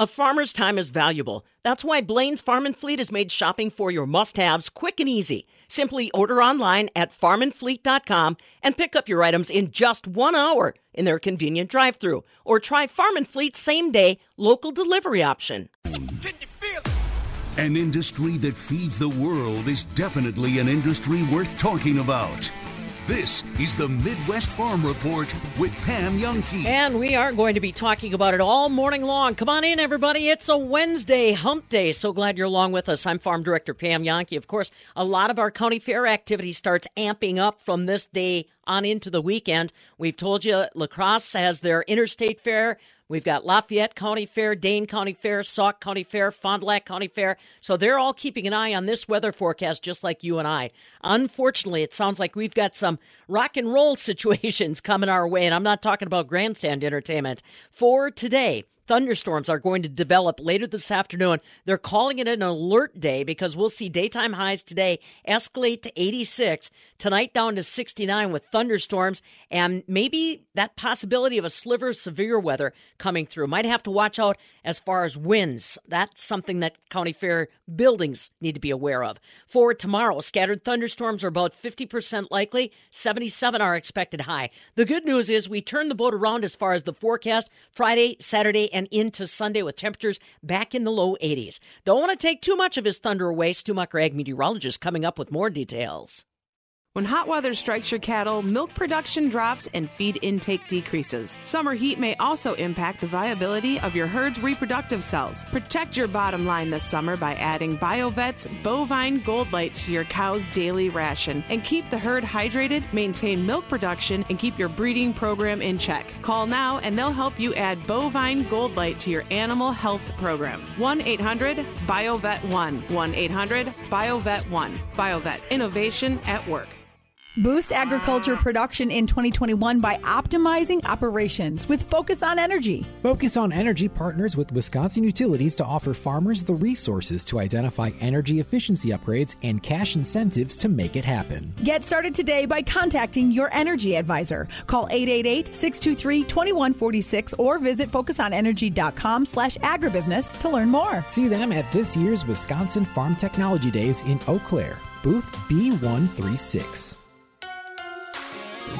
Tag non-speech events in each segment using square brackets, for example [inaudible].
A farmer's time is valuable. That's why Blaine's Farm and Fleet has made shopping for your must haves quick and easy. Simply order online at farmandfleet.com and pick up your items in just one hour in their convenient drive through. Or try Farm and Fleet's same day local delivery option. An industry that feeds the world is definitely an industry worth talking about. This is the Midwest Farm Report with Pam Jahnke. And we are going to be talking about it all morning long. Come on in, everybody. It's a Wednesday, hump day. So glad you're along with us. I'm Farm Director Pam Jahnke. Of course, a lot of our county fair activity starts amping up from this day on into the weekend. We've told you La Crosse has their interstate fair We've got Lafayette County Fair, Dane County Fair, Sauk County Fair, Fond du Lac County Fair. So they're all keeping an eye on this weather forecast, just like you and I. Unfortunately, it sounds like we've got some rock and roll [laughs] situations coming our way, and I'm not talking about grandstand entertainment. For today, thunderstorms are going to develop later this afternoon. They're calling it an alert day because we'll see daytime highs today escalate to 86, tonight down to 69 with thunderstorms, and maybe that possibility of a sliver of severe weather coming through. Might have to watch out as far as winds. That's something that county fair buildings need to be aware of. For tomorrow, scattered thunderstorms are about 50% likely, 77 are expected high. The good news is we turn the boat around as far as the forecast Friday, Saturday, and into Sunday with temperatures back in the low 80s. Don't want to take too much of his thunder away. Stu ag meteorologist, coming up with more details. When hot weather strikes your cattle, milk production drops and feed intake decreases. Summer heat may also impact the viability of your herd's reproductive cells. Protect your bottom line this summer by adding BioVet's bovine gold light to your cow's daily ration and keep the herd hydrated, maintain milk production, and keep your breeding program in check. Call now and they'll help you add bovine gold light to your animal health program. 1 800 BioVet 1. 1 800 BioVet 1. BioVet Innovation at Work. Boost agriculture production in 2021 by optimizing operations with Focus on Energy. Focus on Energy partners with Wisconsin Utilities to offer farmers the resources to identify energy efficiency upgrades and cash incentives to make it happen. Get started today by contacting your energy advisor. Call 888-623-2146 or visit focusonenergy.com slash agribusiness to learn more. See them at this year's Wisconsin Farm Technology Days in Eau Claire, booth B136.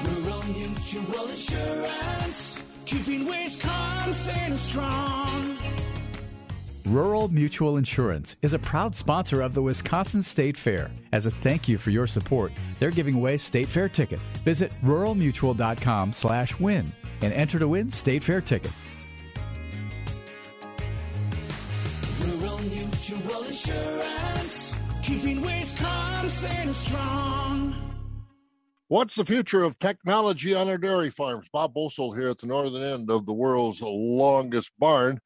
Rural Mutual Insurance, keeping Wisconsin strong. Rural Mutual Insurance is a proud sponsor of the Wisconsin State Fair. As a thank you for your support, they're giving away State Fair tickets. Visit ruralmutual.com slash win and enter to win State Fair tickets. Rural Mutual Insurance, keeping Wisconsin strong. What's the future of technology on our dairy farms? Bob Bosold here at the northern end of the world's longest barn.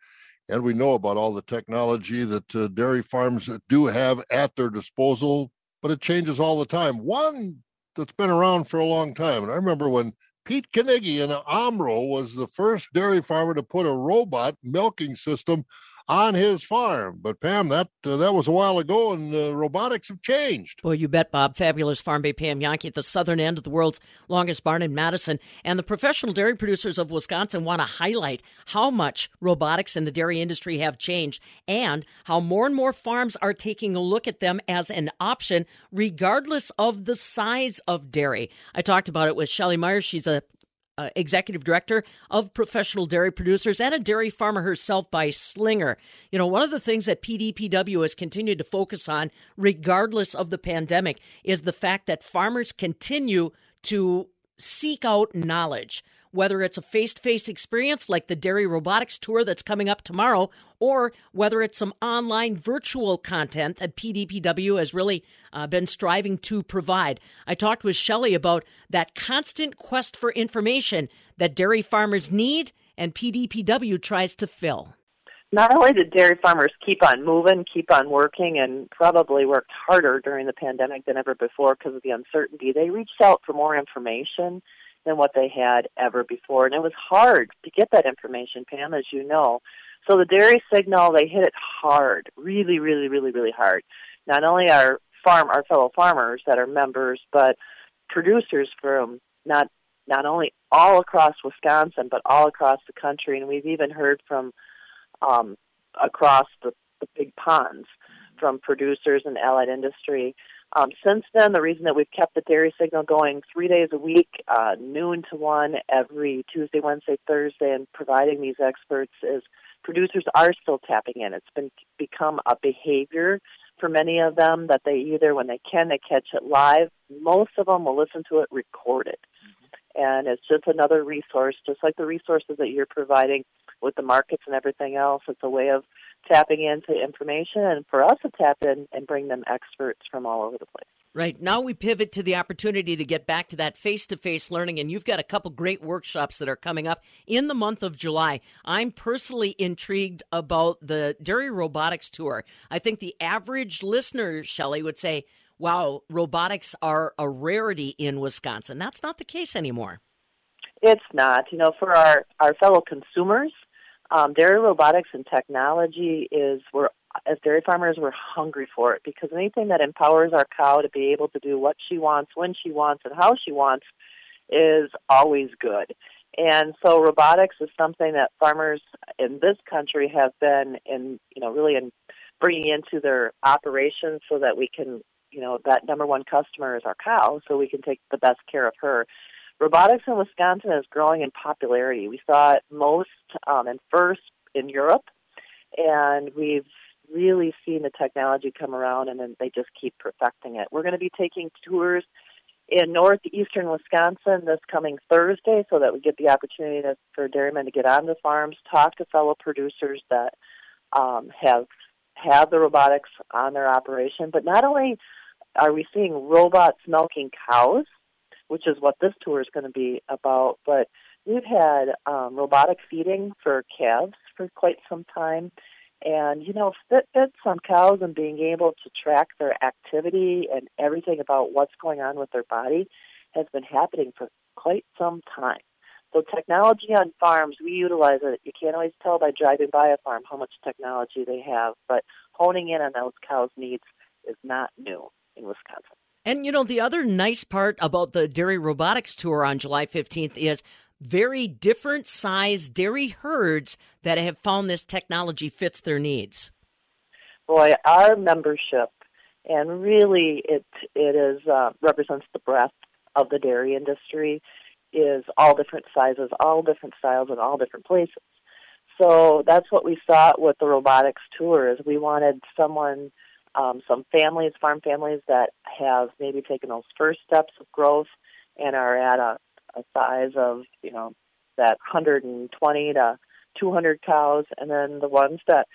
And we know about all the technology that uh, dairy farms do have at their disposal, but it changes all the time. One that's been around for a long time. And I remember when Pete Carnegie in Omro was the first dairy farmer to put a robot milking system on his farm. But Pam, that uh, that was a while ago, and uh, robotics have changed. Well, you bet, Bob. Fabulous Farm Babe Pam Jahnke at the southern end of the world's longest barn in Madison. And the professional dairy producers of Wisconsin want to highlight how much robotics in the dairy industry have changed and how more and more farms are taking a look at them as an option, regardless of the size of dairy. I talked about it with Shelly Myers. She's a uh, executive director of professional dairy producers and a dairy farmer herself by Slinger. You know, one of the things that PDPW has continued to focus on, regardless of the pandemic, is the fact that farmers continue to seek out knowledge whether it's a face to face experience like the Dairy Robotics Tour that's coming up tomorrow, or whether it's some online virtual content that PDPW has really uh, been striving to provide. I talked with Shelley about that constant quest for information that dairy farmers need and PDPW tries to fill. Not only did dairy farmers keep on moving, keep on working, and probably worked harder during the pandemic than ever before because of the uncertainty, they reached out for more information than what they had ever before. And it was hard to get that information, Pam, as you know. So the dairy signal, they hit it hard, really, really, really, really hard. Not only our farm, our fellow farmers that are members, but producers from not not only all across Wisconsin, but all across the country. And we've even heard from um, across the, the big ponds from producers and allied industry. Um, since then, the reason that we've kept the dairy signal going three days a week, uh, noon to one, every Tuesday, Wednesday, Thursday, and providing these experts is producers are still tapping in. It's been become a behavior for many of them that they either, when they can, they catch it live. Most of them will listen to it recorded. And it's just another resource, just like the resources that you're providing with the markets and everything else. It's a way of tapping into information and for us to tap in and bring them experts from all over the place. Right. Now we pivot to the opportunity to get back to that face to face learning. And you've got a couple great workshops that are coming up in the month of July. I'm personally intrigued about the Dairy Robotics Tour. I think the average listener, Shelley, would say, wow, robotics are a rarity in Wisconsin. That's not the case anymore. It's not. You know, for our, our fellow consumers, um, dairy robotics and technology is we're as dairy farmers we're hungry for it because anything that empowers our cow to be able to do what she wants when she wants and how she wants is always good. And so robotics is something that farmers in this country have been in you know really in bringing into their operations so that we can you know that number one customer is our cow so we can take the best care of her robotics in Wisconsin is growing in popularity. We saw it most um, and first in Europe, and we've really seen the technology come around, and then they just keep perfecting it. We're going to be taking tours in northeastern Wisconsin this coming Thursday, so that we get the opportunity to, for dairymen to get on the farms, talk to fellow producers that um, have have the robotics on their operation. But not only are we seeing robots milking cows, which is what this tour is going to be about. But we've had um, robotic feeding for calves for quite some time. And, you know, Fitbits on cows and being able to track their activity and everything about what's going on with their body has been happening for quite some time. So technology on farms, we utilize it. You can't always tell by driving by a farm how much technology they have, but honing in on those cows' needs is not new in Wisconsin. And you know, the other nice part about the Dairy Robotics Tour on July 15th is very different size dairy herds that have found this technology fits their needs. Boy, our membership, and really it it is uh, represents the breadth of the dairy industry, is all different sizes, all different styles, and all different places. So that's what we thought with the robotics tour is we wanted someone um, some families, farm families that have maybe taken those first steps of growth and are at a, a size of, you know, that 120 to 200 cows, and then the ones that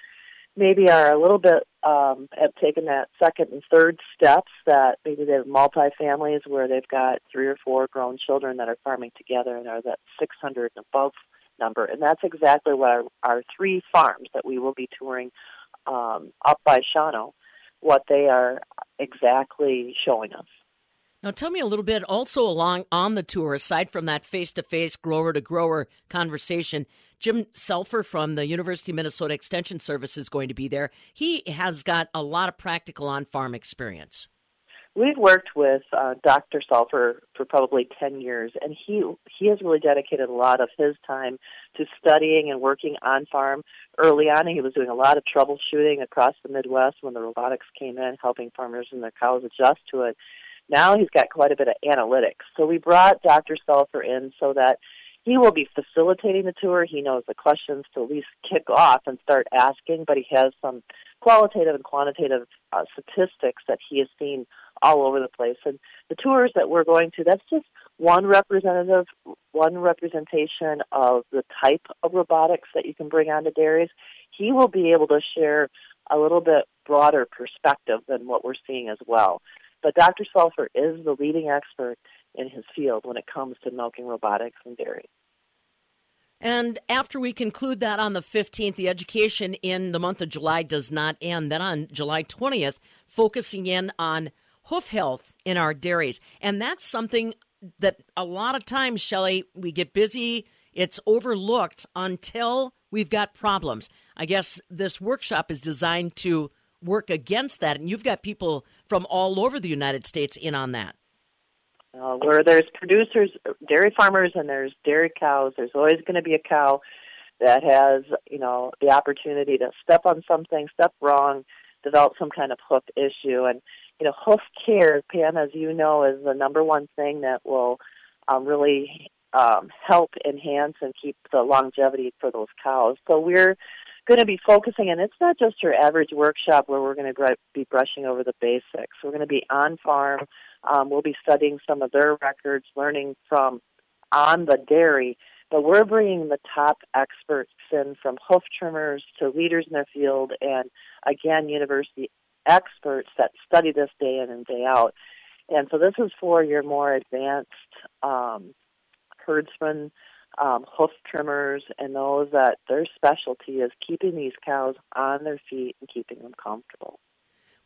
maybe are a little bit um, have taken that second and third steps that maybe they have multi families where they've got three or four grown children that are farming together and are that 600 and above number. And that's exactly what our, our three farms that we will be touring um, up by Shawano what they are exactly showing us. Now, tell me a little bit also along on the tour, aside from that face to face grower to grower conversation. Jim Salfer from the University of Minnesota Extension Service is going to be there. He has got a lot of practical on farm experience. We've worked with uh, Dr. Salfer for probably 10 years, and he, he has really dedicated a lot of his time to studying and working on farm. Early on, he was doing a lot of troubleshooting across the Midwest when the robotics came in, helping farmers and their cows adjust to it. Now he's got quite a bit of analytics. So we brought Dr. Salfer in so that he will be facilitating the tour. He knows the questions to at least kick off and start asking, but he has some qualitative and quantitative uh, statistics that he has seen all over the place. And the tours that we're going to, that's just one representative, one representation of the type of robotics that you can bring onto dairies. He will be able to share a little bit broader perspective than what we're seeing as well. But Dr. Salfer is the leading expert in his field when it comes to milking robotics and dairy. And after we conclude that on the 15th, the education in the month of July does not end. Then on July 20th, focusing in on hoof health in our dairies. And that's something that a lot of times, Shelley, we get busy, it's overlooked until we've got problems. I guess this workshop is designed to work against that. And you've got people from all over the United States in on that. Uh, where there's producers, dairy farmers, and there's dairy cows, there's always going to be a cow that has, you know, the opportunity to step on something, step wrong, develop some kind of hoof issue. And, you know, hoof care, Pam, as you know, is the number one thing that will um, really um, help enhance and keep the longevity for those cows. So we're going to be focusing, and it's not just your average workshop where we're going to be brushing over the basics. We're going to be on farm. Um, we'll be studying some of their records, learning from on the dairy. But we're bringing the top experts in from hoof trimmers to leaders in their field, and again, university experts that study this day in and day out. And so this is for your more advanced um, herdsmen um, hoof trimmers, and those that their specialty is keeping these cows on their feet and keeping them comfortable.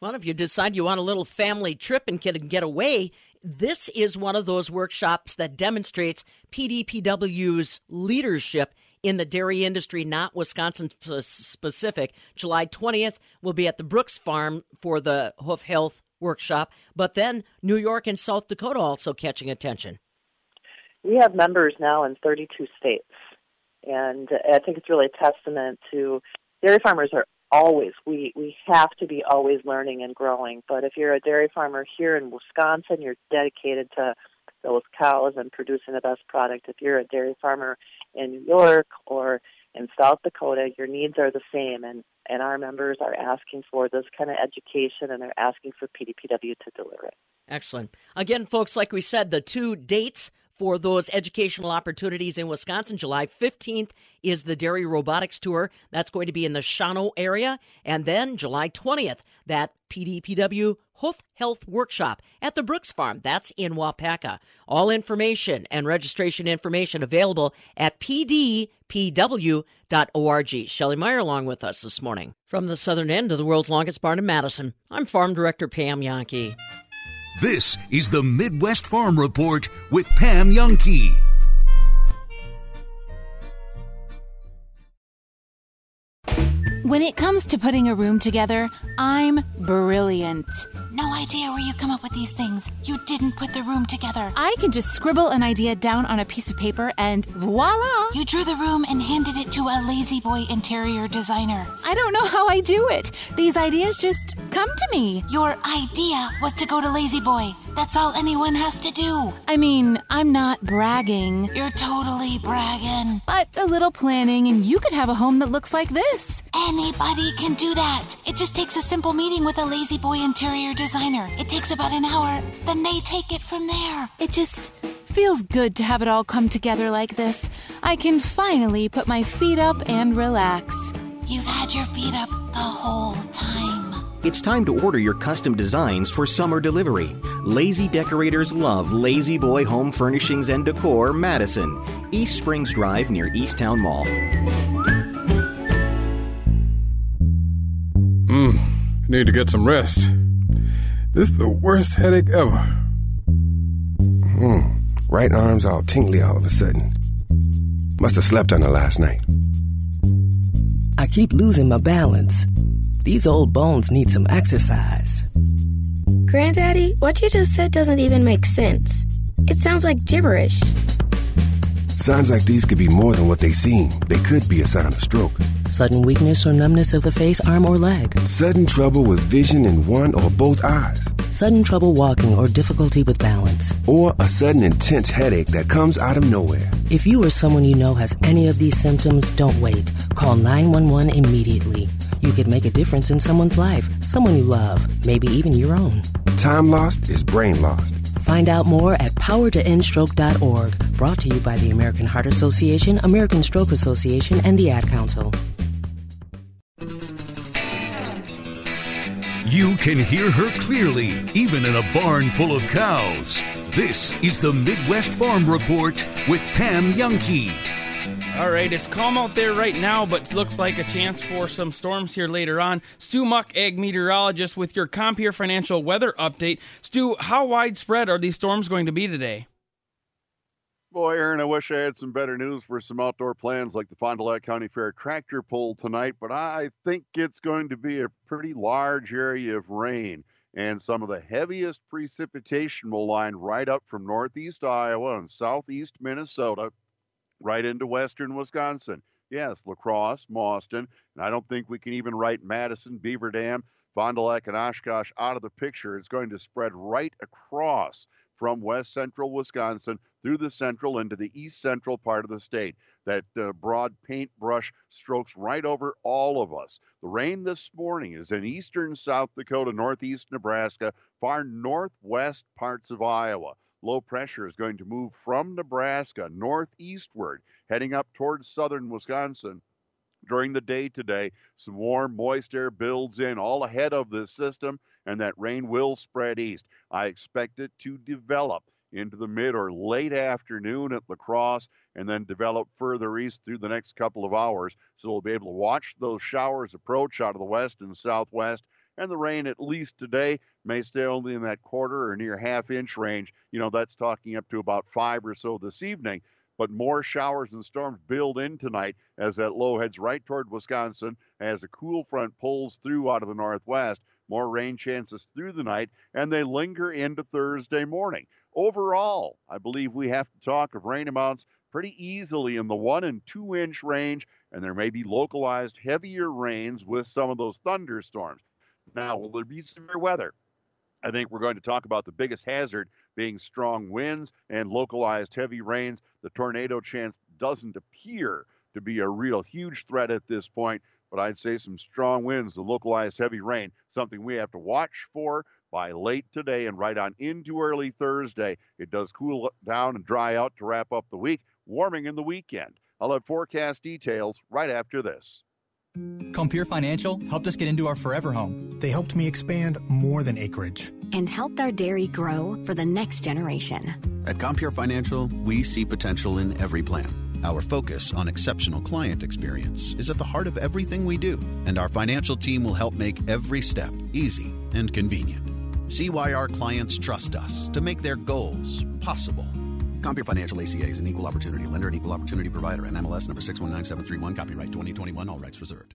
Well, if you decide you want a little family trip and can get away, this is one of those workshops that demonstrates PDPW's leadership in the dairy industry, not Wisconsin specific. July 20th will be at the Brooks Farm for the hoof health workshop, but then New York and South Dakota also catching attention we have members now in 32 states, and I think it's really a testament to dairy farmers are always we we have to be always learning and growing. But if you're a dairy farmer here in Wisconsin, you're dedicated to those cows and producing the best product. If you're a dairy farmer in New York or in South Dakota, your needs are the same, and and our members are asking for this kind of education, and they're asking for PDPW to deliver it. Excellent. Again, folks, like we said, the two dates for those educational opportunities in Wisconsin. July 15th is the Dairy Robotics Tour. That's going to be in the Shawano area. And then July 20th, that PDPW Hoof Health Workshop at the Brooks Farm. That's in Waupaca. All information and registration information available at pdpw.org. Shelly Mayer along with us this morning. From the southern end of the world's longest barn in Madison, I'm Farm Director Pam Jahnke. This is the Midwest Farm Report with Pam Jahnke. When it comes to putting a room together, I'm brilliant. No idea where you come up with these things. You didn't put the room together. I can just scribble an idea down on a piece of paper and voila! You drew the room and handed it to a La-Z-Boy interior designer. I don't know how I do it. These ideas just come to me. Your idea was to go to La-Z-Boy. That's all anyone has to do. I mean, I'm not bragging. You're totally bragging. But a little planning and you could have a home that looks like this. Anybody can do that. It just takes a simple meeting with a La-Z-Boy interior designer. It takes about an hour. Then they take it from there. It just feels good to have it all come together like this. I can finally put my feet up and relax. You've had your feet up the whole time. It's time to order your custom designs for summer delivery. Lazy decorators love La-Z-Boy Home Furnishings and Decor, Madison, East Springs Drive near East Towne Mall. Mmm, need to get some rest. This is the worst headache ever. Hmm, right arm's all tingly all of a sudden. Must have slept on it last night. I keep losing my balance. These old bones need some exercise. Granddaddy, what you just said doesn't even make sense. It sounds like gibberish. Signs like these could be more than what they seem. They could be a sign of stroke. Sudden weakness or numbness of the face, arm, or leg. Sudden trouble with vision in one or both eyes. Sudden trouble walking or difficulty with balance. Or a sudden intense headache that comes out of nowhere. If you or someone you know has any of these symptoms, don't wait. Call 911 immediately. You could make a difference in someone's life, someone you love, maybe even your own. Time lost is brain lost. Find out more at powertoendstroke.org. Brought to you by the American Heart Association, American Stroke Association, and the Ad Council. You can hear her clearly, even in a barn full of cows. This is the Midwest Farm Report with Pam Jahnke. All right, it's calm out there right now, but looks like a chance for some storms here later on. Stu Muck, ag meteorologist, with your Compeer Financial weather update. Stu, how widespread are these storms going to be today? Boy, Aaron, I wish I had some better news for some outdoor plans like the Fond du Lac County Fair tractor pull tonight, but I think it's going to be a pretty large area of rain. And some of the heaviest precipitation will line right up from northeast Iowa and southeast Minnesota right into western Wisconsin. Yes, La Crosse, Mauston, and I don't think we can even write Madison, Beaver Dam, Fond du Lac, and Oshkosh out of the picture. It's going to spread right across from west central Wisconsin through the central into the east central part of the state. That uh, broad paintbrush strokes right over all of us. The rain this morning is in eastern South Dakota, northeast Nebraska, far northwest parts of Iowa. Low pressure is going to move from Nebraska northeastward, heading up towards southern Wisconsin during the day today. Some warm, moist air builds in all ahead of this system, and that rain will spread east. I expect it to develop into the mid or late afternoon at La Crosse and then develop further east through the next couple of hours. So we'll be able to watch those showers approach out of the west and southwest. And the rain, at least today, may stay only in that quarter or near half inch range. You know, that's talking up to about five or so this evening. But more showers and storms build in tonight as that low heads right toward Wisconsin as a cool front pulls through out of the northwest. More rain chances through the night, and they linger into Thursday morning. Overall, I believe we have to talk of rain amounts pretty easily in the one and two inch range, and there may be localized heavier rains with some of those thunderstorms. Now, will there be severe weather? I think we're going to talk about the biggest hazard being strong winds and localized heavy rains. The tornado chance doesn't appear to be a real huge threat at this point, but I'd say some strong winds, the localized heavy rain, something we have to watch for by late today and right on into early Thursday. It does cool down and dry out to wrap up the week, warming in the weekend. I'll have forecast details right after this. Compeer Financial helped us get into our forever home. They helped me expand more than acreage and helped our dairy grow for the next generation. At Compeer Financial, we see potential in every plan. Our focus on exceptional client experience is at the heart of everything we do, and our financial team will help make every step easy and convenient. See why our clients trust us to make their goals possible. Compeer Financial ACA is an equal opportunity lender and equal opportunity provider. NMLS number 619731. Copyright 2021. All rights reserved.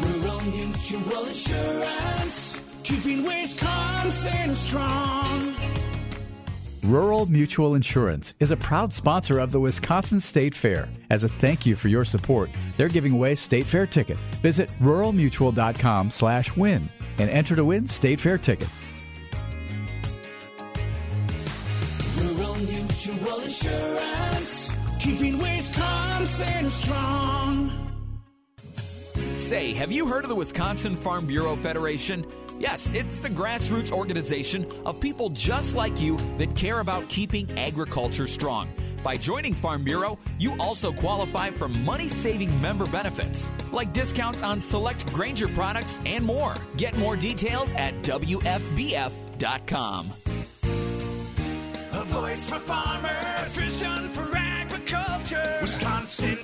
Rural Mutual Insurance, keeping Wisconsin strong. Rural Mutual Insurance is a proud sponsor of the Wisconsin State Fair. As a thank you for your support, they're giving away State Fair tickets. Visit ruralmutual.com slash win and enter to win State Fair tickets. Mutual Insurance, keeping Wisconsin strong. Say, have you heard of the Wisconsin Farm Bureau Federation? Yes, it's the grassroots organization of people just like you that care about keeping agriculture strong. By joining Farm Bureau, you also qualify for money saving member benefits, like discounts on select Grainger products and more. Get more details at WFBF.com. A voice for farmers, a vision for agriculture. Wisconsin.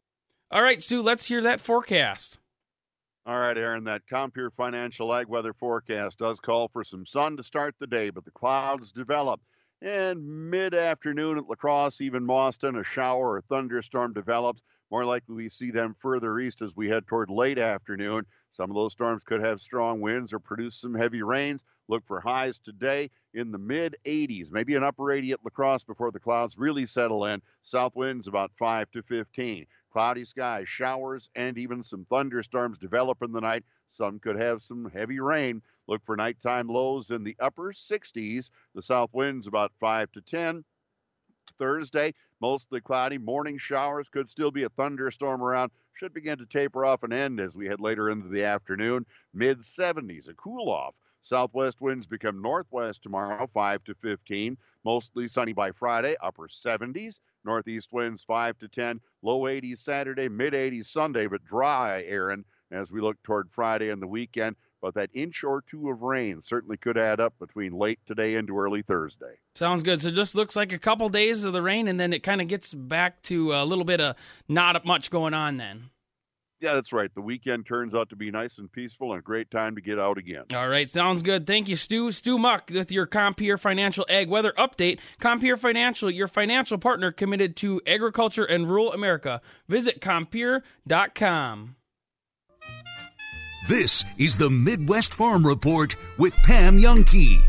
All right, Stu, let's hear that forecast. All right, Aaron, that Compeer Financial Ag Weather forecast does call for some sun to start the day, but the clouds develop. And mid afternoon at La Crosse, even Mauston, a shower or thunderstorm develops. More likely we see them further east as we head toward late afternoon. Some of those storms could have strong winds or produce some heavy rains. Look for highs today in the mid 80s, maybe an upper 80 at La Crosse before the clouds really settle in. South winds about 5 to 15. Cloudy skies, showers, and even some thunderstorms develop in the night. Some could have some heavy rain. Look for nighttime lows in the upper 60s. The south winds about 5 to 10. Thursday, mostly cloudy. Morning showers could still be a thunderstorm around. Should begin to taper off and end as we head later into the afternoon. Mid 70s, a cool off. Southwest winds become northwest tomorrow, 5 to 15. Mostly sunny by Friday, upper 70s. Northeast winds 5 to 10. Low 80s Saturday, mid 80s Sunday, but dry, Aaron, as we look toward Friday and the weekend. but that inch or two of rain certainly could add up between late today into early Thursday. Sounds good. So just looks like a couple days of the rain, and then it kind of gets back to a little bit of not much going on then. Yeah, that's right. The weekend turns out to be nice and peaceful and a great time to get out again. All right, sounds good. Thank you, Stu. Stu Muck with your Compeer Financial Ag Weather Update. Compeer Financial, your financial partner committed to agriculture and rural America. Visit Compeer.com. This is the Midwest Farm Report with Pam Jahnke.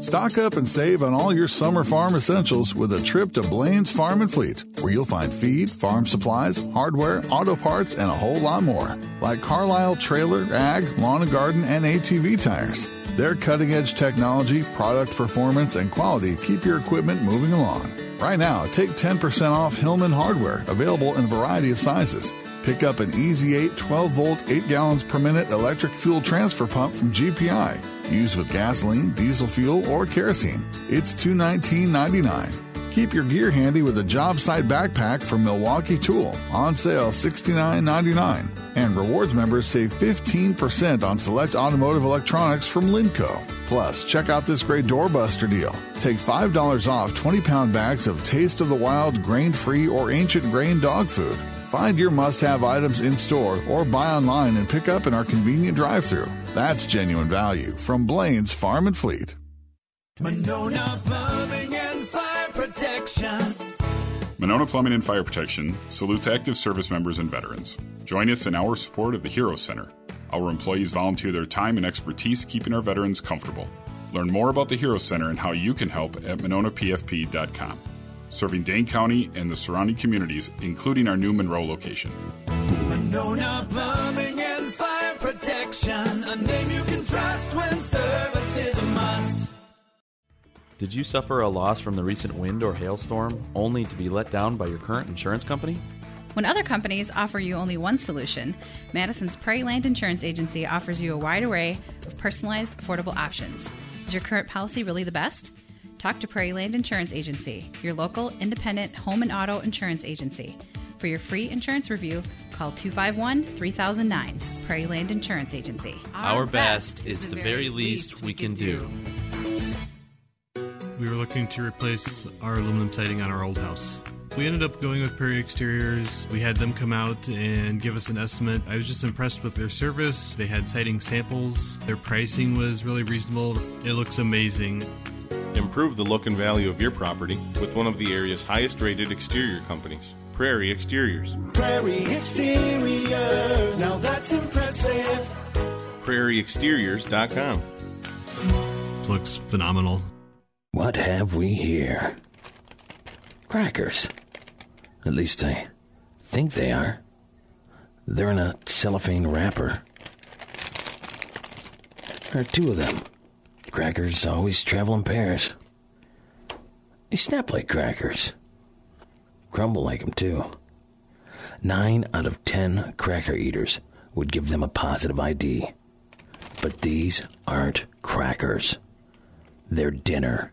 Stock up and save on all your summer farm essentials with a trip to Blaine's Farm and Fleet, where you'll find feed, farm supplies, hardware, auto parts, and a whole lot more. Like Carlisle trailer, ag, lawn and garden, and ATV tires. Their cutting edge technology, product performance, and quality keep your equipment moving along. Right now, take 10% off Hillman hardware, available in a variety of sizes. Pick up an Easy 8 12 volt 8 gallons per minute electric fuel transfer pump from GPI. Used with gasoline, diesel fuel, or kerosene. It's $219.99. Keep your gear handy with a job site backpack from Milwaukee Tool. On sale $69.99. And rewards members save 15% on select automotive electronics from Linco. Plus, check out this great doorbuster deal. Take $5 off 20 pound bags of Taste of the Wild grain free or ancient grain dog food. Find your must have items in store or buy online and pick up in our convenient drive through. That's genuine value from Blaine's Farm and Fleet. Monona Plumbing and Fire Protection. Monona Plumbing and Fire Protection salutes active service members and veterans. Join us in our support of the Hero Center. Our employees volunteer their time and expertise keeping our veterans comfortable. Learn more about the Hero Center and how you can help at mononapfp.com. Serving Dane County and the surrounding communities, including our new Monroe location. Monona Plumbing and Fire Protection. A name you can trust when service is a must. Did you suffer a loss from the recent wind or hailstorm only to be let down by your current insurance company? When other companies offer you only one solution, Madison's Prairie Land Insurance Agency offers you a wide array of personalized, affordable options. Is your current policy really the best? Talk to Prairie Land Insurance Agency, your local independent home and auto insurance agency. For your free insurance review, call 251 3009, Prairie Land Insurance Agency. Our best is the very least we can do. We were looking to replace our aluminum siding on our old house. We ended up going with Prairie Exteriors. We had them come out and give us an estimate. I was just impressed with their service. They had siding samples. Their pricing was really reasonable. It looks amazing. Improve the look and value of your property with one of the area's highest rated exterior companies, Prairie Exteriors. Prairie Exterior. Now that's impressive. PrairieExteriors.com. It looks phenomenal. What have we here? Crackers. At least I think they are. They're in a cellophane wrapper. There are two of them. Crackers always travel in pairs. They snap like crackers. Crumble like 'em too. Nine out of ten cracker eaters would give them a positive ID. But these aren't crackers. They're dinner.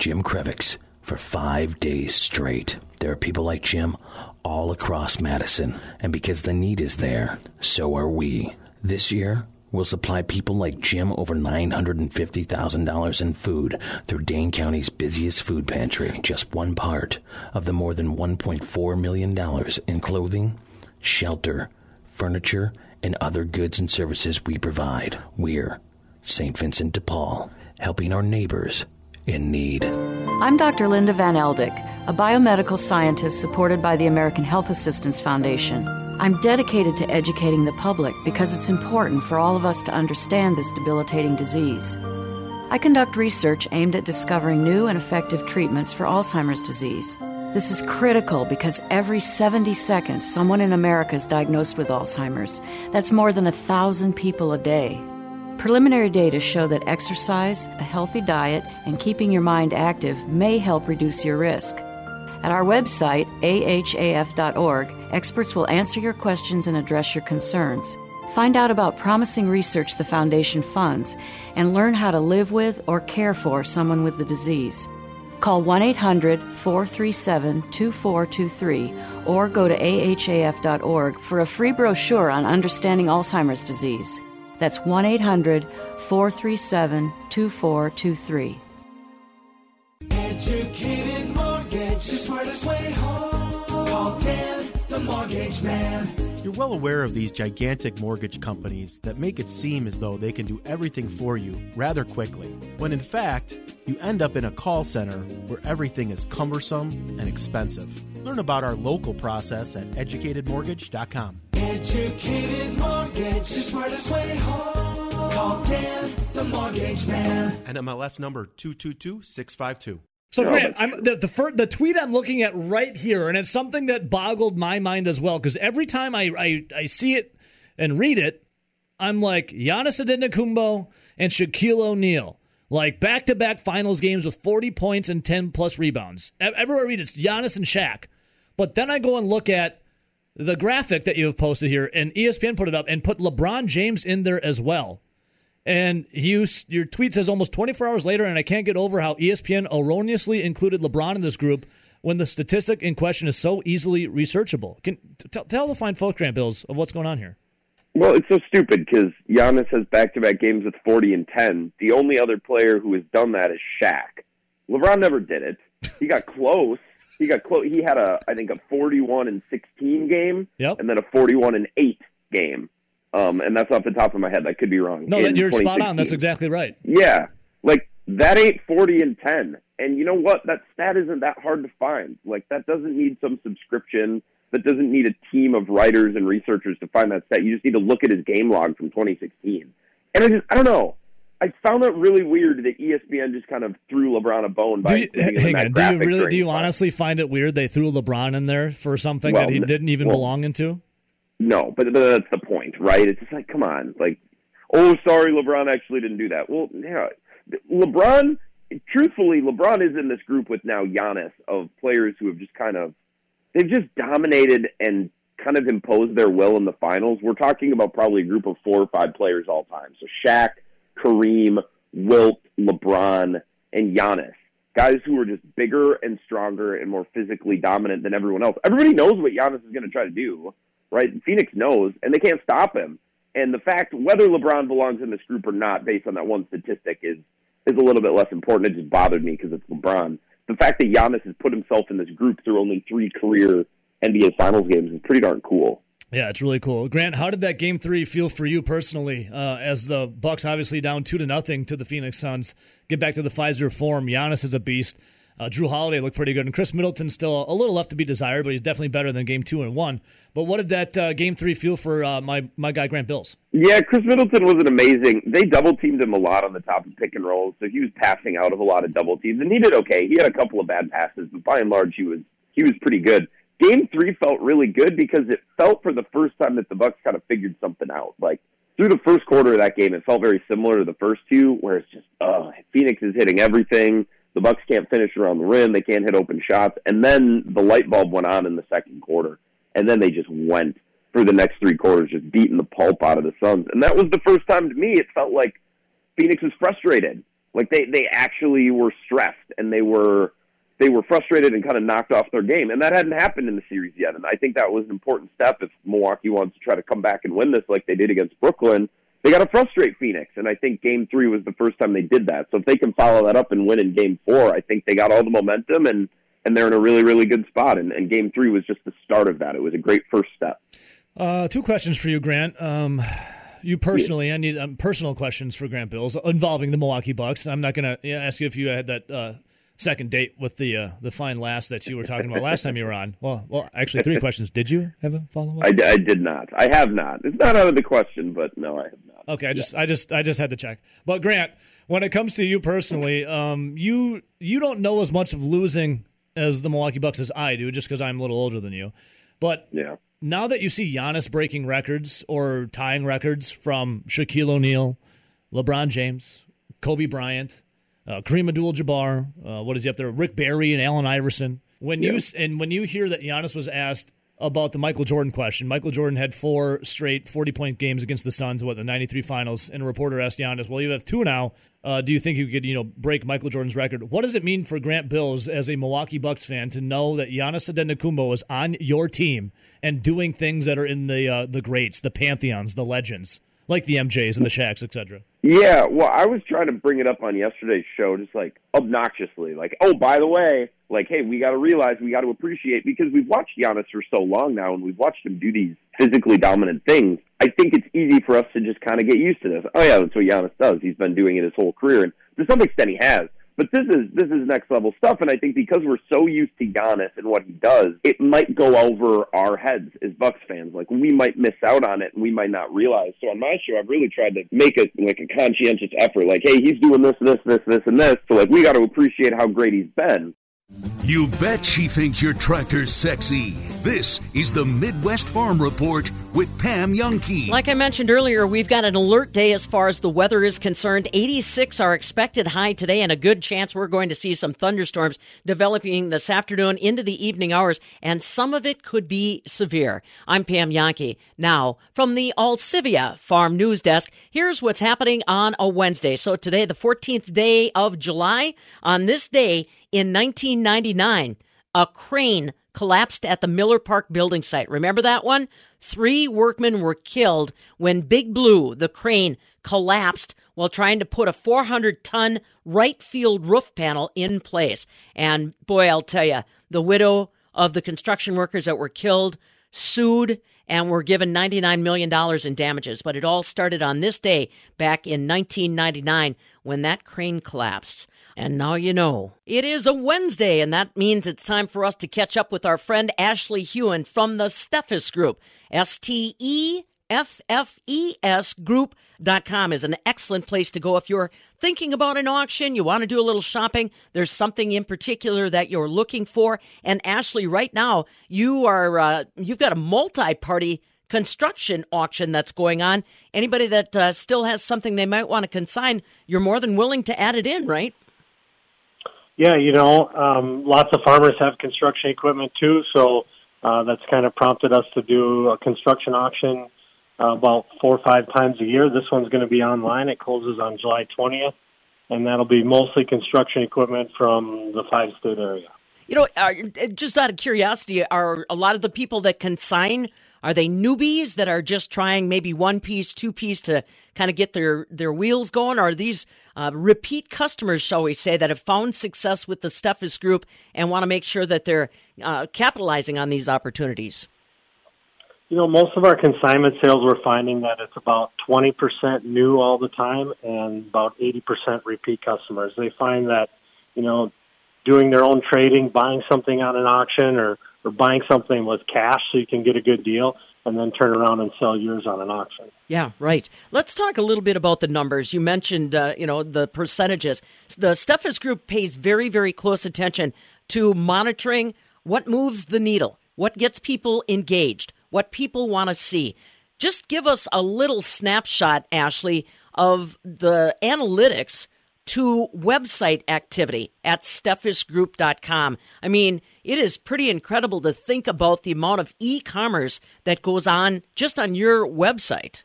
Jim Krevix for five days straight. There are people like Jim all across Madison, and because the need is there, so are we. This year, we'll supply people like Jim over $950,000 in food through Dane County's busiest food pantry, just one part of the more than $1.4 million in clothing, shelter, furniture, and other goods and services we provide. We're St. Vincent de Paul, helping our neighbors in need. I'm Dr. Linda Van Eldik, a biomedical scientist supported by the American Health Assistance Foundation. I'm dedicated to educating the public because it's important for all of us to understand this debilitating disease. I conduct research aimed at discovering new and effective treatments for Alzheimer's disease. This is critical because every 70 seconds someone in America is diagnosed with Alzheimer's. That's more than a thousand people a day. Preliminary data show that exercise, a healthy diet, and keeping your mind active may help reduce your risk. At our website, ahaf.org, experts will answer your questions and address your concerns. Find out about promising research the Foundation funds and learn how to live with or care for someone with the disease. Call 1 800 437 2423 or go to ahaf.org for a free brochure on understanding Alzheimer's disease. That's 1 800 437 2423. Mortgage man. You're well aware of these gigantic mortgage companies that make it seem as though they can do everything for you rather quickly, when in fact, you end up in a call center where everything is cumbersome and expensive. Learn about our local process at educatedmortgage.com. Educated mortgage, the smartest way home. Call Dan, the mortgage man. NMLS number 222652. So Grant, I'm the the, the tweet I'm looking at right here, and it's something that boggled my mind as well. Because every time I, I I see it and read it, I'm like Giannis Antetokounmpo and Shaquille O'Neal, like back to back Finals games with 40 points and 10 plus rebounds. Everywhere I read it's Giannis and Shaq, but then I go and look at the graphic that you have posted here, and ESPN put it up and put LeBron James in there as well. And you, your tweet says almost 24 hours later, and I can't get over how ESPN erroneously included LeBron in this group when the statistic in question is so easily researchable. Can t- tell the fine folk, Grant Bills, of what's going on here. Well, it's so stupid because Giannis has back-to-back games with 40 and 10. The only other player who has done that is Shaq. LeBron never did it. He got close. He got close. He had a, I think, a 41 and 16 game, yep. and then a 41 and 8 game. Um, and that's off the top of my head. I could be wrong. No, you're spot on. That's exactly right. Yeah, like that ain't 40 and 10. And you know what? That stat isn't that hard to find. Like that doesn't need some subscription. That doesn't need a team of writers and researchers to find that stat. You just need to look at his game log from 2016. And I just, I don't know. I found it really weird that ESPN just kind of threw LeBron a bone by Do you, including him in hang on. Do you really? Do you honestly find it weird they threw LeBron in there for something Well, that he didn't even well- belong into? No, but, but that's the point, right? It's just like, come on, like, oh, sorry, LeBron actually didn't do that. Well, yeah, LeBron. Truthfully, LeBron is in this group with now Giannis of players who have just kind of they've just dominated and kind of imposed their will in the finals. We're talking about probably a group of four or five players all time. So Shaq, Kareem, Wilt, LeBron, and Giannis. Guys who are just bigger and stronger and more physically dominant than everyone else. Everybody knows what Giannis is going to try to do, right? Phoenix knows, and they can't stop him. And the fact whether LeBron belongs in this group or not, based on that one statistic, is is a little bit less important. It just bothered me because it's LeBron. The fact that Giannis has put himself in this group through only three career NBA Finals games is pretty darn cool. Yeah, it's really cool. Grant, how did that game three feel for you personally? Uh, as the Bucks obviously down two to nothing to the Phoenix Suns, get back to the Fiserv Forum. Giannis is a beast. Uh, Jrue Holiday looked pretty good, and Khris Middleton still a little left to be desired, but he's definitely better than game two and one. But what did that uh, game three feel for uh, my my guy Grant Bills? Yeah, Khris Middleton was an amazing. They double teamed him a lot on the top of pick and rolls, so he was passing out of a lot of double teams, and he did okay. He had a couple of bad passes, but by and large, he was he was pretty good. Game three felt really good because it felt for the first time that the Bucks kind of figured something out. Like through the first quarter of that game, it felt very similar to the first two, where it's just, uh, Phoenix is hitting everything. The Bucks can't finish around the rim. They can't hit open shots. And then the light bulb went on in the second quarter, and then they just went for the next three quarters, just beating the pulp out of the Suns. And that was the first time to me it felt like Phoenix was frustrated. Like they they actually were stressed and they were they were frustrated and kind of knocked off their game. And that hadn't happened in the series yet. And I think that was an important step if Milwaukee wants to try to come back and win this like they did against Brooklyn. They got to frustrate Phoenix. And I think game three was the first time they did that. So if they can follow that up and win in game four, I think they got all the momentum and, and they're in a really, really good spot. And, and game three was just the start of that. It was a great first step. Uh, two questions for you, Grant. Um, you personally, I need um, personal questions for Grant Bills involving the Milwaukee Bucks. I'm not going to ask you if you had that uh, second date with the uh, the fine lass that you were talking about last time you were on. Well, well, actually, three questions. Did you have a follow up? I, I did not. I have not. It's not out of the question, but no, I have not. Okay, I just, I just, I just had to check. But Grant, when it comes to you personally, um, you you don't know as much of losing as the Milwaukee Bucks as I do, just because I'm a little older than you. But yeah. now that you see Giannis breaking records or tying records from Shaquille O'Neal, LeBron James, Kobe Bryant, uh, Kareem Abdul-Jabbar, uh, what is he up there? Rick Barry and Allen Iverson. When Yeah. you and when you hear that Giannis was asked about the Michael Jordan question. Michael Jordan had four straight 40 point games against the Suns, what, the 93 finals. And a reporter asked Giannis, well, you have two now. Uh, do you think you could, you know, break Michael Jordan's record? What does it mean for Grant Bills as a Milwaukee Bucks fan to know that Giannis Antetokounmpo is on your team and doing things that are in the uh, the greats, the pantheons, the legends, like the MJs and the Shaqs, etc. Yeah, well, I was trying to bring it up on yesterday's show, just like obnoxiously, like, oh, by the way, like, hey, we got to realize, we got to appreciate because we've watched Giannis for so long now, and we've watched him do these physically dominant things. I think it's easy for us to just kind of get used to this. Oh yeah, that's what Giannis does. He's been doing it his whole career, and to some extent, he has. But this is this is next level stuff, and I think because we're so used to Giannis and what he does, it might go over our heads as Bucks fans. Like we might miss out on it, and we might not realize. So on my show, I've really tried to make a like a conscientious effort. Like, hey, he's doing this, this, this, this, and this. So like, we got to appreciate how great he's been. You bet she thinks your tractor's sexy. This is the Midwest Farm Report with Pam Jahnke. Like I mentioned earlier, we've got an alert day as far as the weather is concerned. 86 are expected high today, and a good chance we're going to see some thunderstorms developing this afternoon into the evening hours, and some of it could be severe. I'm Pam Jahnke. Now, from the Alcivia Farm News Desk, here's what's happening on a Wednesday. So today, the 14th day of July, on this day in 1999, a crane collapsed at the Miller Park building site. Remember that one? Three workmen were killed when Big Blue, the crane, collapsed while trying to put a 400 ton right field roof panel in place. And boy, I'll tell you, the widow of the construction workers that were killed sued and were given $99 million in damages. But it all started on this day back in 1999 when that crane collapsed. And now you know. It is a Wednesday, and that means it's time for us to catch up with our friend Ashley Hewen from the Steffes Group. S T E F F E S Group.com is an excellent place to go if you're thinking about an auction, you want to do a little shopping, there's something in particular that you're looking for. And Ashley, right now, you are uh, you've got a multi-party construction auction that's going on. Anybody that uh, still has something they might want to consign, you're more than willing to add it in, right? Yeah, you know, um, lots of farmers have construction equipment too, so uh, that's kind of prompted us to do a construction auction uh, about four or five times a year. This one's going to be online. It closes on July 20th, and that'll be mostly construction equipment from the five state area. You know, uh, just out of curiosity, are a lot of the people that consign are they newbies that are just trying maybe one piece, two piece to kind of get their their wheels going? Or are these uh, repeat customers, shall we say, that have found success with the Steffes Group and want to make sure that they're uh, capitalizing on these opportunities? You know, most of our consignment sales, we're finding that it's about 20% new all the time and about 80% repeat customers. They find that, you know, doing their own trading, buying something on an auction or or buying something with cash so you can get a good deal and then turn around and sell yours on an auction. Yeah, right. Let's talk a little bit about the numbers. You mentioned, uh, you know, the percentages. The Steffes Group pays very, very close attention to monitoring what moves the needle, what gets people engaged, what people want to see. Just give us a little snapshot, Ashley, of the analytics to website activity at steffesgroup.com. I mean, it is pretty incredible to think about the amount of e-commerce that goes on just on your website.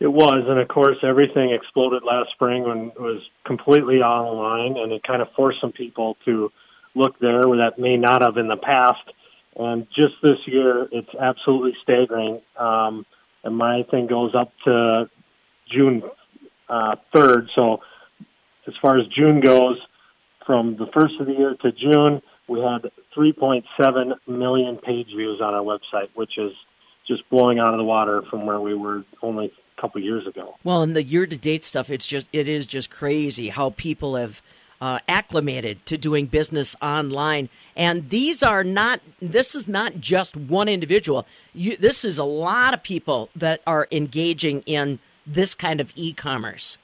It was, and of course, everything exploded last spring when it was completely online, and it kind of forced some people to look there where that may not have in the past. And just this year, it's absolutely staggering. Um, and my thing goes up to June uh, 3rd. So as far as June goes, from the first of the year to June, we had 3.7 million page views on our website, which is just blowing out of the water from where we were only a couple years ago. Well, and the year-to-date stuff, it's just it is just crazy how people have uh, acclimated to doing business online. And these are not. This is not just one individual. You, this is a lot of people that are engaging in this kind of e-commerce.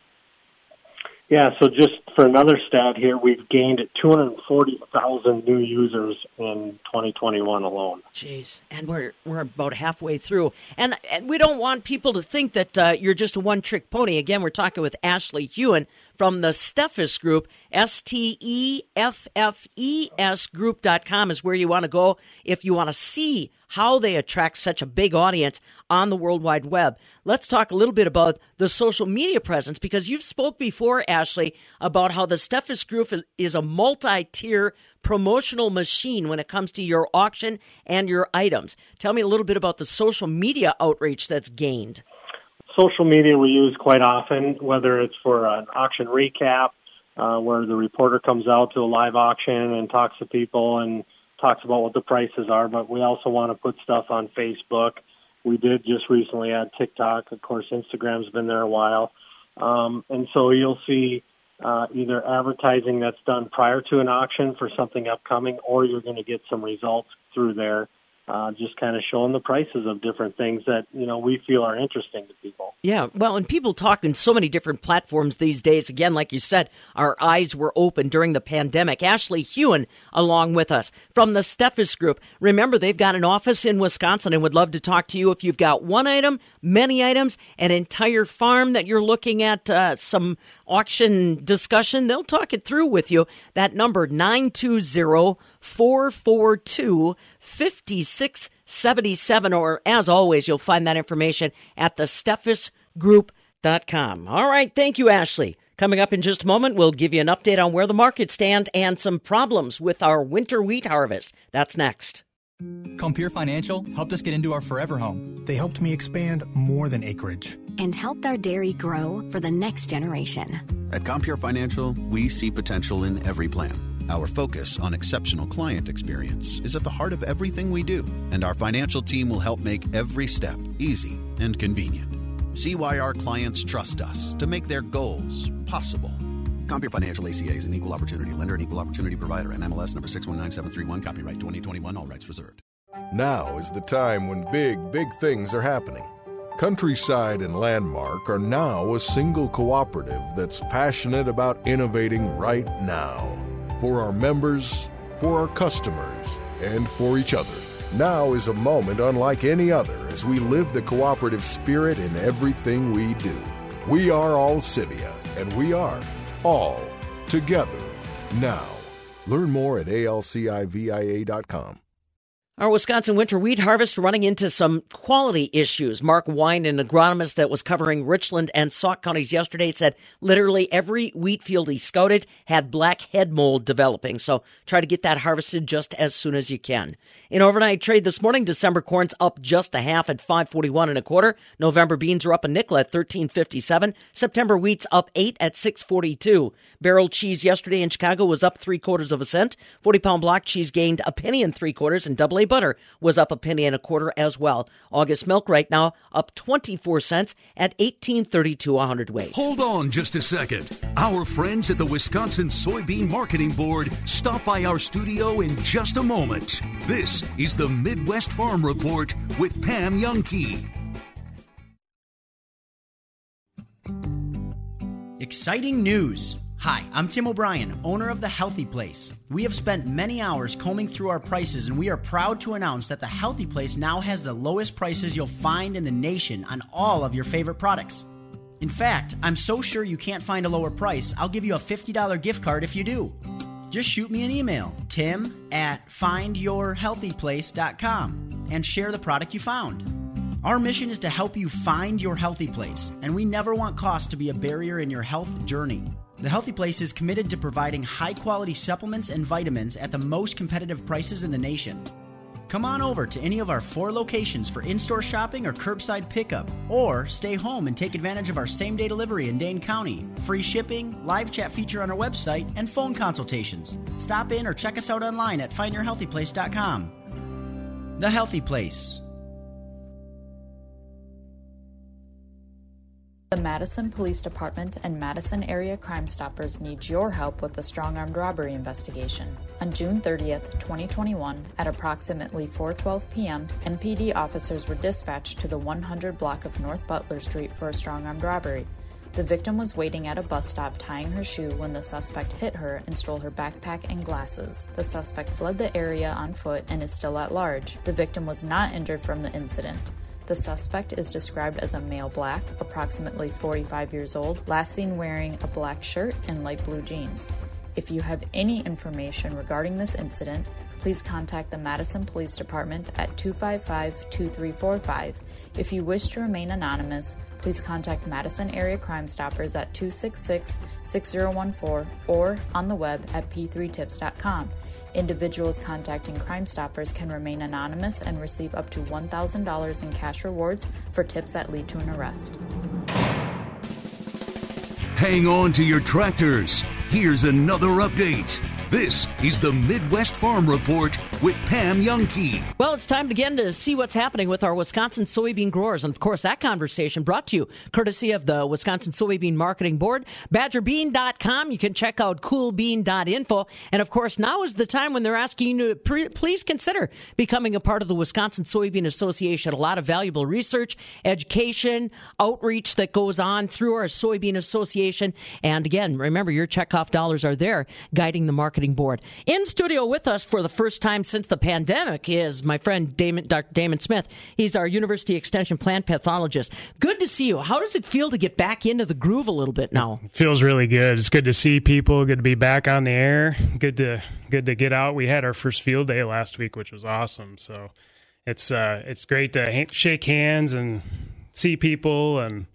Yeah, so just for another stat here, we've gained 240,000 new users in 2021 alone. Jeez, and we're we're about halfway through, and and we don't want people to think that uh, you're just a one trick pony. Again, we're talking with Ashley Hewen from the Steffes Group, S T E F F E S group.com is where you want to go if you want to see how they attract such a big audience on the World Wide Web. Let's talk a little bit about the social media presence because you've spoke before, Ashley, about how the Steffes Group is, is a multi-tier promotional machine when it comes to your auction and your items. Tell me a little bit about the social media outreach that's gained. Social media we use quite often, whether it's for an auction recap, uh, where the reporter comes out to a live auction and talks to people and talks about what the prices are, but we also want to put stuff on Facebook. We did just recently add TikTok. Of course, Instagram's been there a while. Um, and so you'll see uh, either advertising that's done prior to an auction for something upcoming, or you're going to get some results through there uh, just kind of showing the prices of different things that you know we feel are interesting to people. Yeah, well, and people talk in so many different platforms these days. Again, like you said, our eyes were open during the pandemic. Ashley Hewen, along with us from the Steffes Group. Remember, they've got an office in Wisconsin and would love to talk to you if you've got one item, many items, an entire farm that you're looking at, uh, some auction discussion. They'll talk it through with you. That number nine two zero. 442 5677. Or as always, you'll find that information at the steffesgroup.com. All right. Thank you, Ashley. Coming up in just a moment, we'll give you an update on where the market stands and some problems with our winter wheat harvest. That's next. Compeer Financial helped us get into our forever home. They helped me expand more than acreage and helped our dairy grow for the next generation. At Compeer Financial, we see potential in every plan our focus on exceptional client experience is at the heart of everything we do, and our financial team will help make every step easy and convenient. See why our clients trust us to make their goals possible. Compeer Financial ACA is an equal opportunity lender and equal opportunity provider, and MLS number 619731, copyright 2021, all rights reserved. Now is the time when big, big things are happening. Countryside and Landmark are now a single cooperative that's passionate about innovating right now for our members, for our customers, and for each other. Now is a moment unlike any other as we live the cooperative spirit in everything we do. We are all Civia, and we are all together now. Learn more at alcivia.com. Our Wisconsin winter wheat harvest running into some quality issues. Mark Wine, an agronomist that was covering Richland and Sauk counties yesterday, said literally every wheat field he scouted had black head mold developing. So try to get that harvested just as soon as you can. In overnight trade this morning, December corn's up just a half at 541 and a quarter. November beans are up a nickel at 1357. September wheat's up eight at 642. Barrel cheese yesterday in Chicago was up three quarters of a cent. 40 pound block cheese gained a penny and three quarters and double A butter was up a penny and a quarter as well. August milk right now up 24 cents at 1832 a hundredweight. Hold on just a second. Our friends at the Wisconsin Soybean Marketing Board stop by our studio in just a moment. This is the Midwest Farm Report with Pam Jahnke. Exciting news! Hi, I'm Tim O'Brien, owner of The Healthy Place. We have spent many hours combing through our prices, and we are proud to announce that The Healthy Place now has the lowest prices you'll find in the nation on all of your favorite products. In fact, I'm so sure you can't find a lower price, I'll give you a $50 gift card if you do. Just shoot me an email, tim at findyourhealthyplace.com, and share the product you found. Our mission is to help you find your healthy place, and we never want cost to be a barrier in your health journey. The Healthy Place is committed to providing high quality supplements and vitamins at the most competitive prices in the nation. Come on over to any of our four locations for in store shopping or curbside pickup, or stay home and take advantage of our same day delivery in Dane County, free shipping, live chat feature on our website, and phone consultations. Stop in or check us out online at findyourhealthyplace.com. The Healthy Place. The Madison Police Department and Madison Area Crime Stoppers need your help with the strong armed robbery investigation. On June 30th, 2021, at approximately 4:12 p.m., MPD officers were dispatched to the 100 block of North Butler Street for a strong armed robbery. The victim was waiting at a bus stop tying her shoe when the suspect hit her and stole her backpack and glasses. The suspect fled the area on foot and is still at large. The victim was not injured from the incident. The suspect is described as a male black, approximately 45 years old, last seen wearing a black shirt and light blue jeans. If you have any information regarding this incident, please contact the Madison Police Department at 255 2345. If you wish to remain anonymous, please contact Madison Area Crime Stoppers at 266 6014 or on the web at p3tips.com. Individuals contacting Crime Stoppers can remain anonymous and receive up to $1,000 in cash rewards for tips that lead to an arrest. Hang on to your tractors. Here's another update. This is the Midwest Farm Report with Pam Jahnke. Well, it's time again to see what's happening with our Wisconsin soybean growers. And of course, that conversation brought to you courtesy of the Wisconsin Soybean Marketing Board, badgerbean.com. You can check out coolbean.info. And of course, now is the time when they're asking you to pre- please consider becoming a part of the Wisconsin Soybean Association. A lot of valuable research, education, outreach that goes on through our Soybean Association. And again, remember, your checkoff dollars are there guiding the marketing board. In studio with us for the first time since the pandemic is my friend Damon, Dr. Damon Smith. He's our University Extension plant pathologist. Good to see you. How does it feel to get back into the groove a little bit now? feels really good. It's good to see people. Good to be back on the air. Good to good to get out. We had our first field day last week, which was awesome. So it's uh, it's great to ha- shake hands and see people and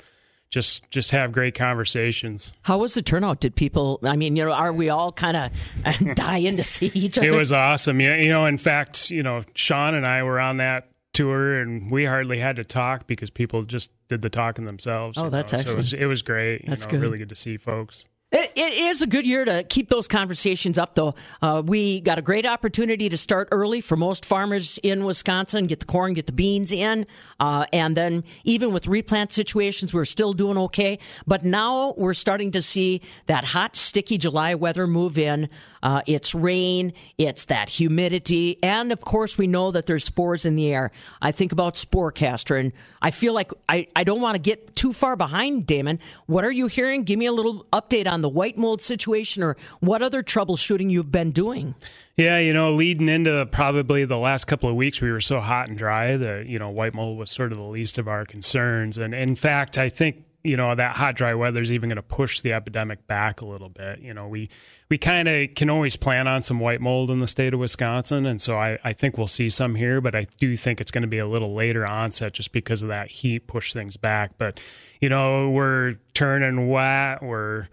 just just have great conversations. How was the turnout? Did people? I mean, you know, are we all kind of [laughs] dying to see each other? It was awesome. Yeah, you know, in fact, you know, Sean and I were on that tour, and we hardly had to talk because people just did the talking themselves. Oh, that's know? So it was it was great. You That's know, good. Really good to see folks. It, it is a good year to keep those conversations up, though. Uh, we got a great opportunity to start early for most farmers in Wisconsin, get the corn, get the beans in. Uh, and then even with replant situations, we're still doing okay. But now we're starting to see that hot, sticky July weather move in. Uh, it's rain, it's that humidity, and of course, we know that there's spores in the air. I think about Sporecaster, and I feel like I, I don't want to get too far behind, Damon. What are you hearing? Give me a little update on the white mold situation or what other troubleshooting you've been doing. Yeah, you know, leading into probably the last couple of weeks, we were so hot and dry that you know white mold was sort of the least of our concerns. And in fact, I think you know that hot, dry weather is even going to push the epidemic back a little bit. You know, we we kind of can always plan on some white mold in the state of Wisconsin, and so I, I think we'll see some here. But I do think it's going to be a little later onset just because of that heat push things back. But you know, we're turning wet. We're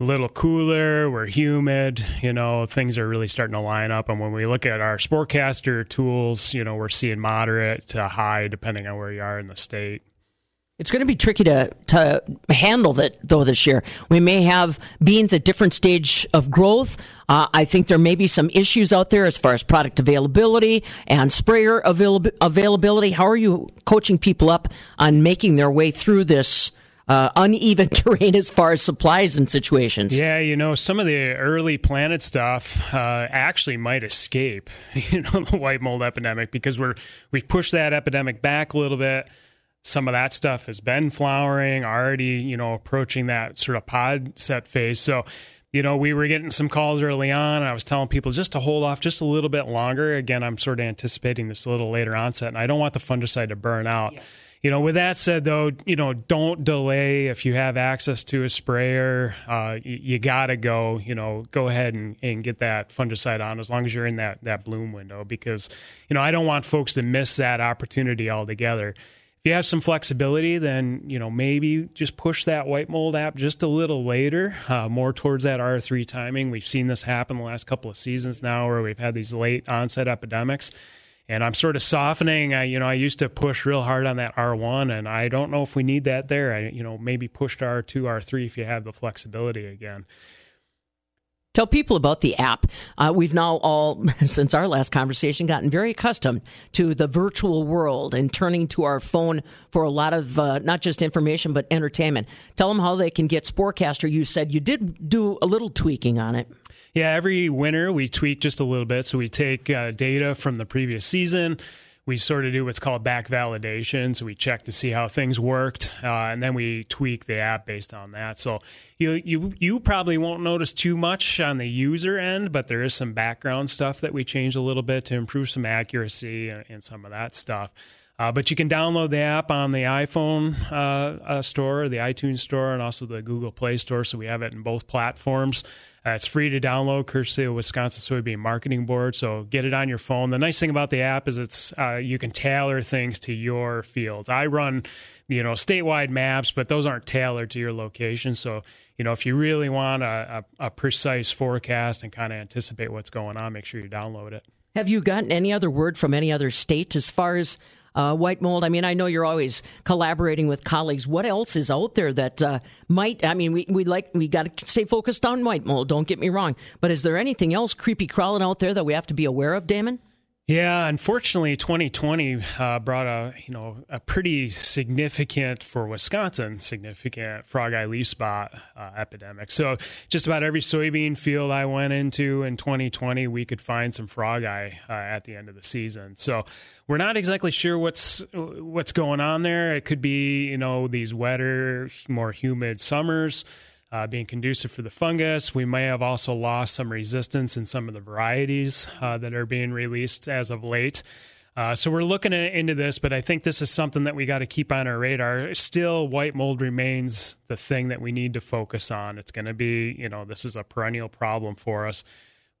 a little cooler, we're humid, you know, things are really starting to line up. And when we look at our Sporecaster tools, you know, we're seeing moderate to high depending on where you are in the state. It's going to be tricky to to handle that though this year. We may have beans at different stage of growth. Uh, I think there may be some issues out there as far as product availability and sprayer avail- availability. How are you coaching people up on making their way through this uh, uneven [laughs] terrain as far as supplies and situations? Yeah, you know, some of the early planted stuff uh, actually might escape, [laughs] you know, the white mold epidemic because we're we've pushed that epidemic back a little bit. Some of that stuff has been flowering, already, you know, approaching that sort of pod set phase. So, you know, we were getting some calls early on. And I was telling people just to hold off just a little bit longer. Again, I'm sort of anticipating this a little later onset, and I don't want the fungicide to burn out. You know, with that said, though, you know, don't delay if you have access to a sprayer. Uh, you, you got to go. You know, go ahead and, and get that fungicide on as long as you're in that that bloom window, because you know I don't want folks to miss that opportunity altogether. If you have some flexibility, then you know maybe just push that white mold app just a little later, uh, more towards that R3 timing. We've seen this happen the last couple of seasons now, where we've had these late onset epidemics and I'm sort of softening. I, you know, I used to push real hard on that R1, and I don't know if we need that there. I, you know, maybe push to R2, R3 if you have the flexibility again. Tell people about the app. Uh, we've now all, [laughs] since our last conversation, gotten very accustomed to the virtual world and turning to our phone for a lot of uh, not just information but entertainment. Tell them how they can get Sporecaster. You said you did do a little tweaking on it. Yeah, every winter we tweak just a little bit. So we take uh, data from the previous season. We sort of do what's called back validation. So we check to see how things worked, uh, and then we tweak the app based on that. So you you you probably won't notice too much on the user end, but there is some background stuff that we changed a little bit to improve some accuracy and, and some of that stuff. Uh, but you can download the app on the iPhone uh, uh, store, the iTunes store, and also the Google Play store. So we have it in both platforms. Uh, it's free to download, courtesy of Wisconsin Soybean Marketing Board. So get it on your phone. The nice thing about the app is it's uh, you can tailor things to your fields. I run, you know, statewide maps, but those aren't tailored to your location. So you know, if you really want a, a, a precise forecast and kind of anticipate what's going on, make sure you download it. Have you gotten any other word from any other state as far as uh, white mold? I mean, I know you're always collaborating with colleagues. What else is out there that uh, might? I mean, we we like we got to stay focused on white mold. Don't get me wrong, but is there anything else creepy crawling out there that we have to be aware of, Damon? Yeah, unfortunately, 2020 uh, brought a you know a pretty significant for Wisconsin significant frog eye leaf spot uh, epidemic. So just about every soybean field I went into in 2020, we could find some frog eye uh, at the end of the season. So we're not exactly sure what's what's going on there. It could be you know these wetter, more humid summers uh, being conducive for the fungus. We may have also lost some resistance in some of the varieties uh, that are being released as of late. Uh, so we're looking at, into this, but I think this is something that we got to keep on our radar. Still, white mold remains the thing that we need to focus on. It's going to be, you know, this is a perennial problem for us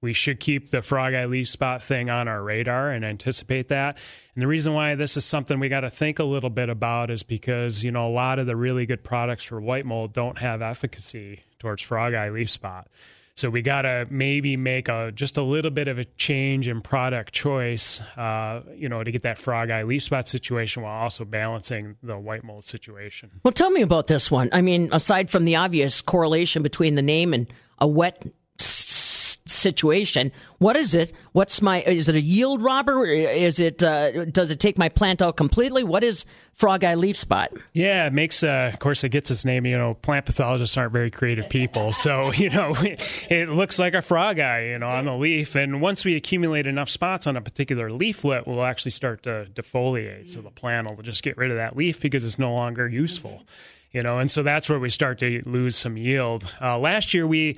we should keep the frog eye leaf spot thing on our radar and anticipate that. And the reason why this is something we got to think a little bit about is because, you know, a lot of the really good products for white mold don't have efficacy towards frog eye leaf spot. So we got to maybe make a just a little bit of a change in product choice, uh, you know, to get that frog eye leaf spot situation while also balancing the white mold situation. Well, tell me about this one. I mean, aside from the obvious correlation between the name and a wet situation. What is it? What's my? Is it a yield robber? Is it? Uh, does it take my plant out completely? What is frog eye leaf spot? Yeah, it makes. Uh, of course, it gets its name. You know, plant pathologists aren't very creative people, so [laughs] you know, it looks like a frog eye, you know, on the leaf. And once we accumulate enough spots on a particular leaflet, we'll actually start to defoliate. So the plant will just get rid of that leaf because it's no longer useful you know, and so that's where we start to lose some yield. Uh, last year, we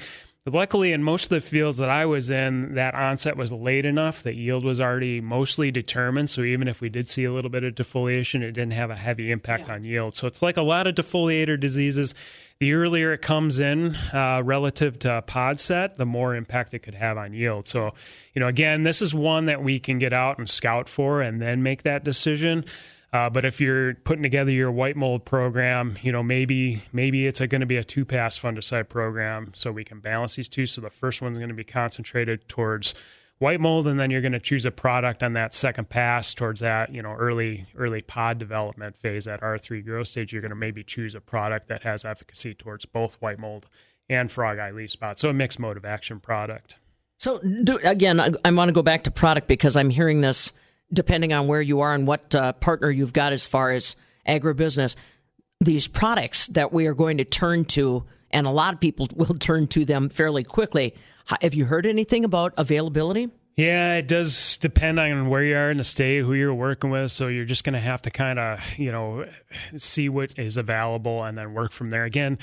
luckily, in most of the fields that I was in, that onset was late enough that yield was already mostly determined. So even if we did see a little bit of defoliation, it didn't have a heavy impact yeah. on yield. So it's like a lot of defoliator diseases. The earlier it comes in uh, relative to pod set, the more impact it could have on yield. So, you know, again, this is one that we can get out and scout for and then make that decision. Uh, but if you're putting together your white mold program, you know maybe maybe it's going to be a two pass fungicide program, so we can balance these two. So the first one's going to be concentrated towards white mold, and then you're going to choose a product on that second pass towards that you know early early pod development phase, that R3 growth stage. You're going to maybe choose a product that has efficacy towards both white mold and frog eye leaf spot. So a mixed mode of action product. So do, again, I, I want to go back to product because I'm hearing this depending on where you are and what uh, partner you've got as far as agribusiness, these products that we are going to turn to, and a lot of people [laughs] will turn to them fairly quickly. Have you heard anything about availability? Yeah, it does depend on where you are in the state, who you're working with. So you're just going to have to kind of, you know, see what is available and then work from there. Again,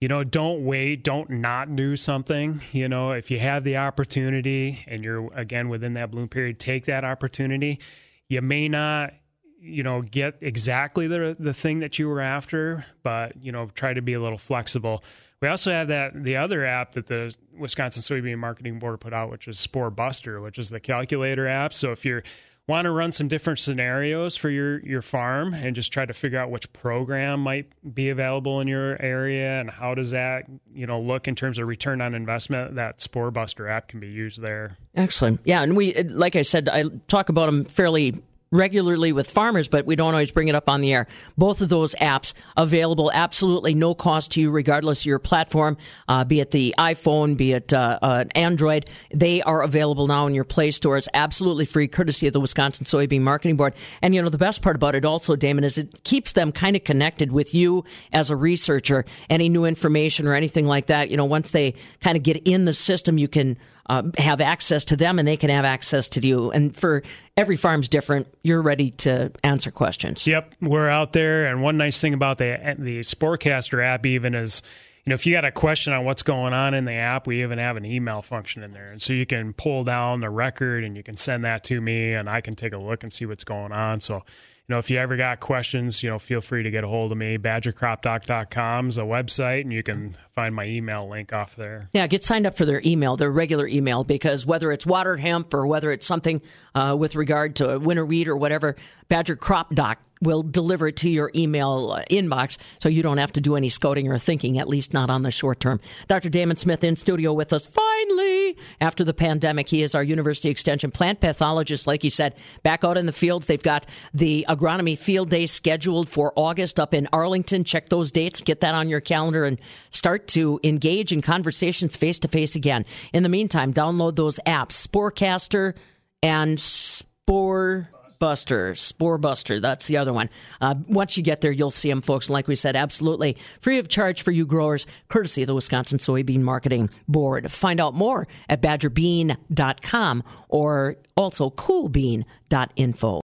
you know, don't wait, don't not do something. You know, if you have the opportunity and you're again within that bloom period, take that opportunity. You may not, you know, get exactly the the thing that you were after, but you know, try to be a little flexible. We also have that the other app that the Wisconsin Soybean Marketing Board put out, which is Spore Buster, which is the calculator app. So if you're want to run some different scenarios for your your farm and just try to figure out which program might be available in your area and how does that you know look in terms of return on investment that spore buster app can be used there. Excellent. Yeah and we like i said i talk about them fairly regularly with farmers, but we don't always bring it up on the air. Both of those apps available absolutely no cost to you, regardless of your platform, uh, be it the iPhone, be it uh, uh, Android. They are available now in your Play Store. It's absolutely free, courtesy of the Wisconsin Soybean Marketing Board. And you know the best part about it, also, Damon, is it keeps them kind of connected with you as a researcher. Any new information or anything like that, you know, once they kind of get in the system, you can uh, have access to them and they can have access to you. And for every farm's different, you're ready to answer questions. Yep, we're out there. And one nice thing about the the Sporecaster app even is you know, if you got a question on what's going on in the app, we even have an email function in there. And so you can pull down the record and you can send that to me and I can take a look and see what's going on. So you know, if you ever got questions, you know, feel free to get a hold of me. BadgerCropDoc.com is a website, and you can find my email link off there. Yeah, get signed up for their email, their regular email, because whether it's water hemp or whether it's something uh, with regard to winter wheat or whatever, Badger Crop Doc will deliver it to your email uh, inbox so you don't have to do any scouting or thinking, at least not on the short term. Dr. Damon Smith in studio with us finally after the pandemic. He is our University Extension plant pathologist, like he said, back out in the fields. They've got the agronomy field day scheduled for August up in Arlington. Check those dates, get that on your calendar, and start to engage in conversations face to face again. In the meantime, download those apps, Sporecaster and Spore. Buster, Spore Buster. That's the other one. Uh, once you get there, you'll see them, folks. Like we said, absolutely free of charge for you growers, courtesy of the Wisconsin Soybean Marketing Board. Find out more at badgerbean.com or also coolbean.info.